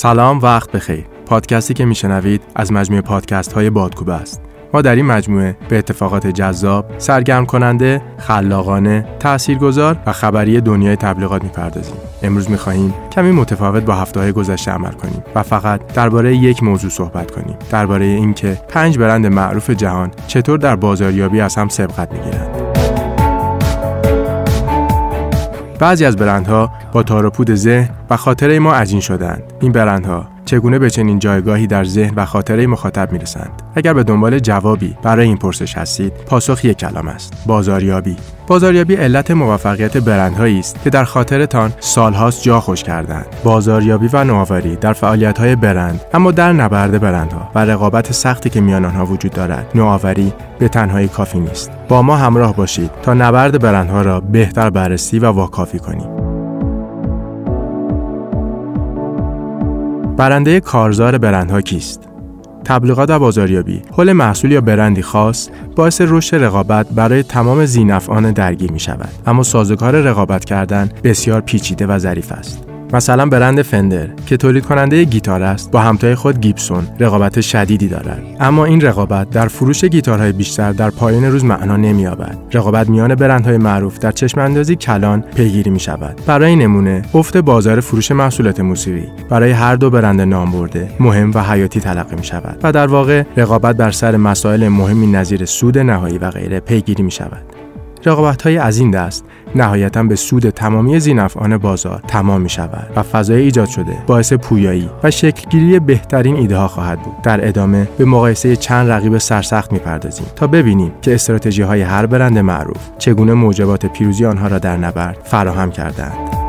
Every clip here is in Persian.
سلام وقت بخیر پادکستی که میشنوید از مجموعه پادکست های بادکوبه است ما در این مجموعه به اتفاقات جذاب، سرگرم کننده، خلاقانه، تاثیرگذار و خبری دنیای تبلیغات می‌پردازیم. امروز می‌خواهیم کمی متفاوت با هفته های گذشته عمل کنیم و فقط درباره یک موضوع صحبت کنیم. درباره اینکه پنج برند معروف جهان چطور در بازاریابی از هم سبقت می‌گیرند. بعضی از برندها با تار ذهن و خاطره ما عجین شدند. این برندها چگونه به چنین جایگاهی در ذهن و خاطره مخاطب می‌رسند؟ اگر به دنبال جوابی برای این پرسش هستید پاسخ یک کلام است. بازاریابی. بازاریابی علت موفقیت برندهایی است که در خاطرتان سالهاست جا خوش کردند. بازاریابی و نوآوری در فعالیت‌های برند اما در نبرد برندها و رقابت سختی که میان آنها وجود دارد نوآوری به تنهایی کافی نیست. با ما همراه باشید تا نبرد برندها را بهتر بررسی و واکافی کنیم. برنده کارزار برندها کیست؟ تبلیغات و بازاریابی حول محصول یا برندی خاص باعث رشد رقابت برای تمام زینفعان درگیر می شود اما سازگار رقابت کردن بسیار پیچیده و ظریف است. مثلا برند فندر که تولید کننده گیتار است با همتای خود گیبسون رقابت شدیدی دارد. اما این رقابت در فروش گیتارهای بیشتر در پایان روز معنا نمییابد. رقابت میان برندهای معروف در چشم اندازی کلان پیگیری می شود برای نمونه افت بازار فروش محصولات موسیقی برای هر دو برند نام برده مهم و حیاتی تلقی می شود و در واقع رقابت بر سر مسائل مهمی نظیر سود نهایی و غیره پیگیری می شود رقابت های از این دست نهایتا به سود تمامی زینفعان بازار تمام می شود و فضای ایجاد شده باعث پویایی و شکلگیری بهترین ایده ها خواهد بود. در ادامه به مقایسه چند رقیب سرسخت می‌پردازیم تا ببینیم که استراتژی های هر برند معروف چگونه موجبات پیروزی آنها را در نبرد فراهم کردند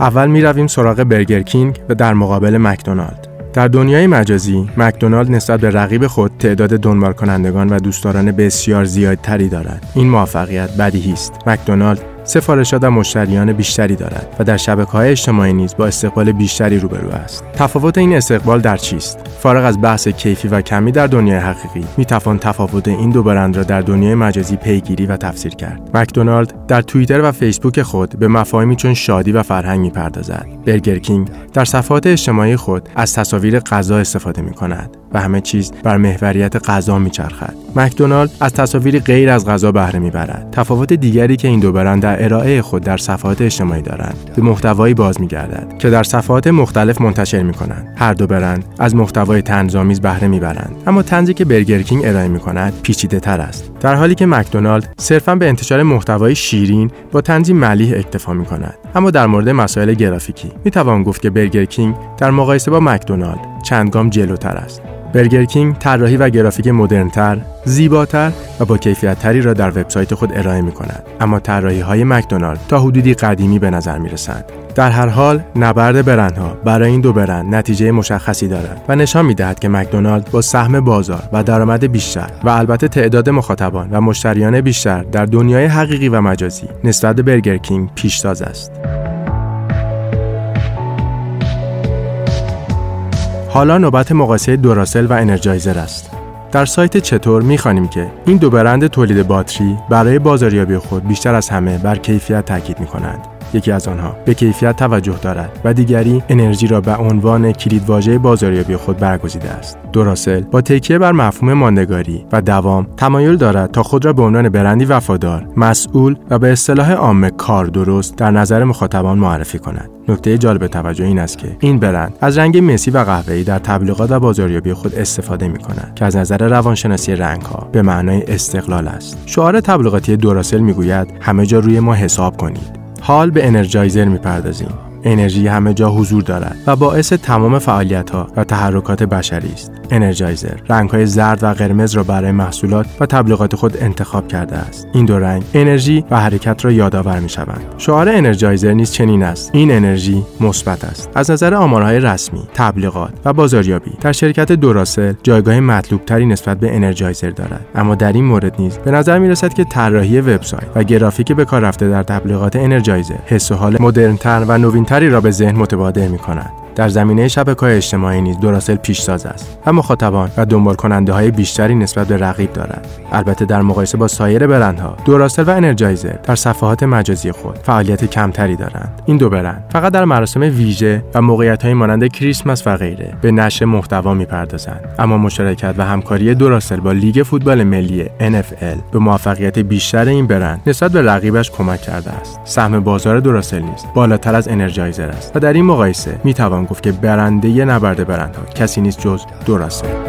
اول می رویم سراغ برگر کینگ و در مقابل مکدونالد. در دنیای مجازی مکدونالد نسبت به رقیب خود تعداد دنبال کنندگان و دوستداران بسیار زیادتری دارد. این موفقیت بدیهی است. مکدونالد سفارشات و مشتریان بیشتری دارد و در شبکه های اجتماعی نیز با استقبال بیشتری روبرو است. تفاوت این استقبال در چیست؟ فارغ از بحث کیفی و کمی در دنیای حقیقی، می توان تفاوت این دو برند را در دنیای مجازی پیگیری و تفسیر کرد. مکدونالد در توییتر و فیسبوک خود به مفاهیمی چون شادی و فرهنگ می پردازد. برگر کینگ در صفحات اجتماعی خود از تصاویر غذا استفاده می کند. و همه چیز بر محوریت غذا میچرخد. مکدونالد از تصاویری غیر از غذا بهره می‌برد. تفاوت دیگری که این دو برند در ارائه خود در صفحات اجتماعی دارند به محتوایی باز میگردد که در صفحات مختلف منتشر می‌کنند. هر دو برند از محتوای طنزآمیز بهره می‌برند. اما طنزی که برگر کینگ ارائه می‌کند پیچیده تر است. در حالی که مکدونالد صرفا به انتشار محتوای شیرین با طنزی ملیح اکتفا می‌کند. اما در مورد مسائل گرافیکی می‌توان گفت که برگر کینگ در مقایسه با مکدونالد چند گام جلوتر است برگر کینگ طراحی و گرافیک مدرنتر، زیباتر و با کیفیتتری را در وبسایت خود ارائه می کند. اما طراحی های مکدونالد تا حدودی قدیمی به نظر می رسند. در هر حال نبرد برندها برای این دو برند نتیجه مشخصی دارد و نشان می دهد که مکدونالد با سهم بازار و درآمد بیشتر و البته تعداد مخاطبان و مشتریان بیشتر در دنیای حقیقی و مجازی نسبت به برگر کینگ پیشتاز است. حالا نوبت مقایسه دوراسل و انرژایزر است. در سایت چطور می‌خوانیم که این دو برند تولید باتری برای بازاریابی خود بیشتر از همه بر کیفیت تاکید می کنند. یکی از آنها به کیفیت توجه دارد و دیگری انرژی را به عنوان کلیدواژه بازاریابی خود برگزیده است. دوراسل با تکیه بر مفهوم ماندگاری و دوام تمایل دارد تا خود را به عنوان برندی وفادار مسئول و به اصطلاح عام کار درست در نظر مخاطبان معرفی کند. نکته جالب توجه این است که این برند از رنگ مسی و قهوه‌ای در تبلیغات و بازاریابی خود استفاده می کند که از نظر روانشناسی رنگها به معنای استقلال است. شعار تبلیغاتی دوراسل می‌گوید همه جا روی ما حساب کنید. حال به انرژایزر می‌پردازیم. انرژی همه جا حضور دارد و باعث تمام فعالیت ها و تحرکات بشری است. انرژایزر رنگ های زرد و قرمز را برای محصولات و تبلیغات خود انتخاب کرده است. این دو رنگ انرژی و حرکت را یادآور می شوند. شعار انرژایزر نیز چنین است. این انرژی مثبت است. از نظر آمارهای رسمی، تبلیغات و بازاریابی در شرکت دوراسل جایگاه مطلوب تری نسبت به انرژایزر دارد. اما در این مورد نیز به نظر می رسد که طراحی وبسایت و گرافیک به کار رفته در تبلیغات انرژایزر حس و حال مدرنتر و نوینتر را به ذهن متبادر می کند. در زمینه شبکه‌های اجتماعی نیز دوراسل پیشتاز است. و مخاطبان و دنبال کننده های بیشتری نسبت به رقیب دارد البته در مقایسه با سایر برندها دوراسل و انرژایزر در صفحات مجازی خود فعالیت کمتری دارند. این دو برند فقط در مراسم ویژه و موقعیت‌های مانند کریسمس و غیره به نشر محتوا می‌پردازند. اما مشارکت و همکاری دوراسل با لیگ فوتبال ملی NFL به موفقیت بیشتر این برند نسبت به رقیبش کمک کرده است. سهم بازار دوراسل نیز بالاتر از انرژایزر است و در این مقایسه می‌توان گفت که برنده نبرد برندها. کسی نیست جز دوراسل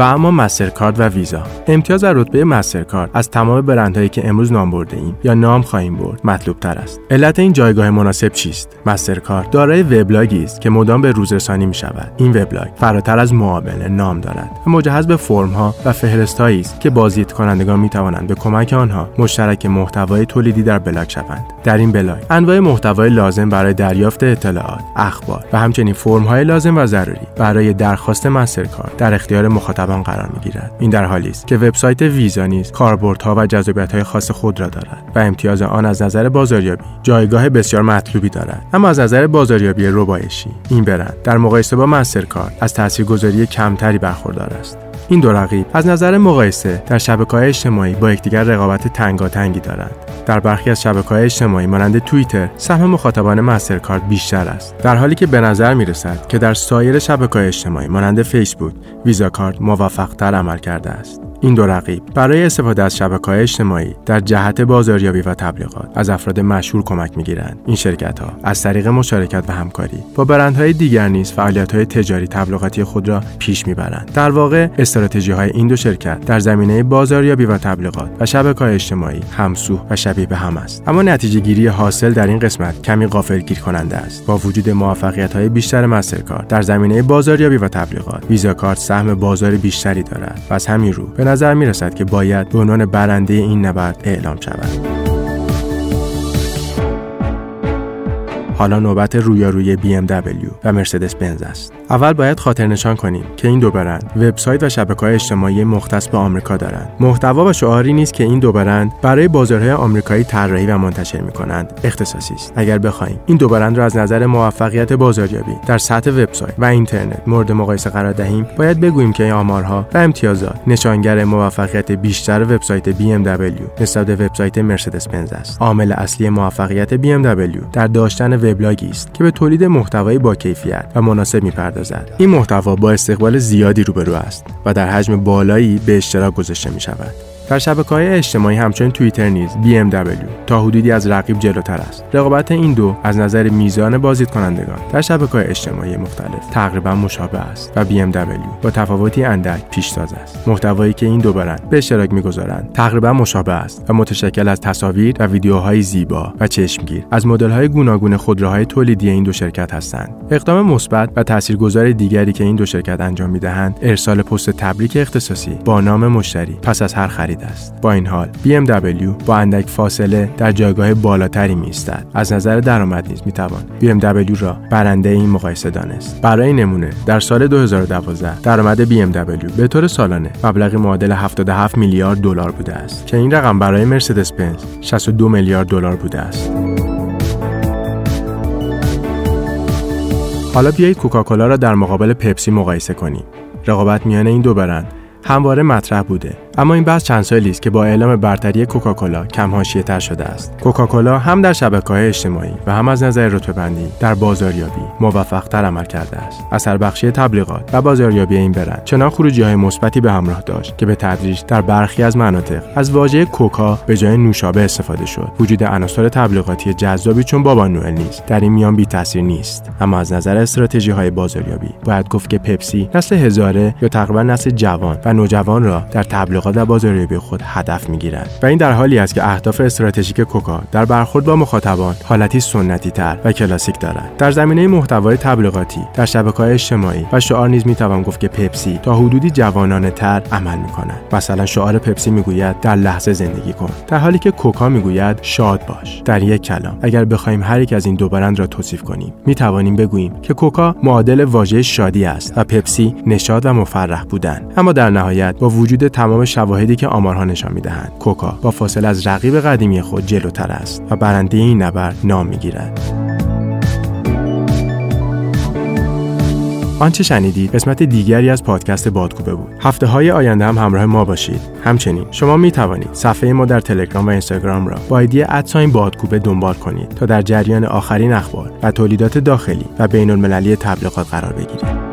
و اما مسترکارد و ویزا. امتیاز در رتبه مسترکارد از تمام برندهایی که امروز نام برده ایم یا نام خواهیم برد مطلوب تر است. علت این جایگاه مناسب چیست؟ مسترکارد دارای وبلاگی است که مدام به روزرسانی می شود این وبلاگ فراتر از معامله نام دارد و مجهز به فرم ها و فهرستهایی است که بازدید کنندگان می توانند به کمک آنها مشترک محتوای تولیدی در بلاگ شوند. در این بلاگ انواع محتوای لازم برای دریافت اطلاعات اخبار و همچنین فرم های لازم و ضروری برای درخواست مسترکارد در اختیار مخاطب قرار می‌گیرد. این در حالی است که وبسایت ویزا نیز کاربردها و جذابیت‌های خاص خود را دارد و امتیاز آن از نظر بازاریابی جایگاه بسیار مطلوبی دارد. اما از نظر بازاریابی ربایشی این برند در مقایسه با مسترکارد از تاثیرگذاری کمتری برخوردار است. این دو رقیب از نظر مقایسه در شبکه های اجتماعی با یکدیگر رقابت تنگاتنگی دارند. در برخی از شبکه های اجتماعی مانند توییتر سهم مخاطبان مسترکارد بیشتر است. در حالی که به نظر می رسد که در سایر شبکه های اجتماعی مانند فیسبوک ویزا کارت موفقتر عمل کرده است. این دو رقیب برای استفاده از شبکه های اجتماعی در جهت بازاریابی و تبلیغات از افراد مشهور کمک می‌گیرند. این شرکت ها از طریق مشارکت و همکاری با برندهای دیگر نیز فعالیت های تجاری تبلیغاتی خود را پیش می‌برند. در واقع استراتژی های این دو شرکت در زمینه بازاریابی و تبلیغات و شبکه های اجتماعی همسو و شبیه به هم است. اما نتیجه گیری حاصل در این قسمت کمی غافلگیر کننده است. با وجود موفقیت های بیشتر مسترکارد در زمینه بازاریابی و تبلیغات ویزا کارت سهم بازار بیشتری دارد و از همین رو به نظر می رسد که باید به عنوان برنده این نبرد اعلام شود. حالا نوبت رویارویی BMW و مرسدس بنز است. اول باید خاطر نشان کنیم که این دو برند وبسایت و شبکه های اجتماعی مختص به آمریکا دارند. محتوا و شعاری نیست که این دو برند برای بازارهای آمریکایی طراحی و منتشر می کنند اختصاصی است. اگر بخوایم این دو برند را از نظر موفقیت بازاریابی در سطح وبسایت و اینترنت مورد مقایسه قرار دهیم، باید بگوییم که این آمارها و امتیازات نشانگر موفقیت بیشتر وبسایت BMW نسبت به وبسایت مرسدس بنز است. عامل اصلی موفقیت BMW در داشتن وبلاگی است که به تولید محتوایی با کیفیت و مناسب می‌پردازد این محتوا با استقبال زیادی روبرو است و در حجم بالایی به اشتراک گذاشته می شود در شبکه های اجتماعی همچنین توییتر نیز BMW تا حدودی از رقیب جلوتر است. رقابت این دو از نظر میزان بازدید کنندگان در شبکه های اجتماعی مختلف تقریبا مشابه است و BMW با تفاوتی اندک پیشتاز است. محتوایی که این دو برند به اشتراک می‌گذارند تقریبا مشابه است و متشکل از تصاویر و ویدیوهای زیبا و چشمگیر. از مدل‌های گوناگون خودروهای تولیدی این دو شرکت هستند. اقدام مثبت و تاثیرگذار دیگری که این دو شرکت انجام می‌دهند ارسال پست تبریک اختصاصی با نام مشتری. پس از هر خرید است. با این حال BMW با اندک فاصله در جایگاه بالاتری می ایستد از نظر درآمد نیز می توان BMW را برنده این مقایسه دانست. برای نمونه در سال 2012 درآمد BMW به طور سالانه مبلغی معادل 77 میلیارد دلار بوده است که این رقم برای مرسدس بنز 62 میلیارد دلار بوده است. حالا بیایید کوکاکولا را در مقابل پپسی مقایسه کنیم. رقابت میان این دو برند همواره مطرح بوده. اما این بحث چند سالی است که با اعلام برتری کوکاکولا کم تر شده است. کوکاکولا هم در های اجتماعی و هم از نظر رتبه بندی در بازاریابی موفقتر عمل کرده است. اثر بخشی تبلیغات و بازاریابی این برند چنان خروجی های مثبتی به همراه داشت که به تدریج در برخی از مناطق از واژه کوکا به جای نوشابه استفاده شد. وجود عناصر تبلیغاتی جذابی چون بابا نوئل نیست در این میان بی تاثیر نیست. اما از نظر استراتژی های بازاریابی باید گفت که پپسی نسل هزاره یا تقریبا نسل جوان و نوجوان را در تبلیغات تبلیغات و بازاریابی خود هدف می‌گیرند و این در حالی است که اهداف استراتژیک کوکا در برخورد با مخاطبان حالتی سنتی تر و کلاسیک دارد در زمینه محتوای تبلیغاتی در شبکه‌های اجتماعی و شعار نیز می‌توان گفت که پپسی تا حدودی جوانانه تر عمل می‌کند. مثلا شعار پپسی می‌گوید در لحظه زندگی کن. در حالی که کوکا می‌گوید شاد باش. در یک کلام اگر بخوایم هر یک از این دو برند را توصیف کنیم می توانیم بگوییم که کوکا معادل واژه شادی است و پپسی نشاد و مفرح بودن. اما در نهایت با وجود تمام شواهدی که آمارها نشان می‌دهند. کوکا با فاصله از رقیب قدیمی خود جلوتر است و برنده این نبرد نام می‌گیرد. آنچه شنیدید قسمت دیگری از پادکست بادکوبه بود. هفته های آینده هم همراه ما باشید. همچنین شما می توانید صفحه ما در تلگرام و اینستاگرام را با ایدی ادساین بادکوبه دنبال کنید تا در جریان آخرین اخبار و تولیدات داخلی و بین المللی تبلیغات قرار بگیرید.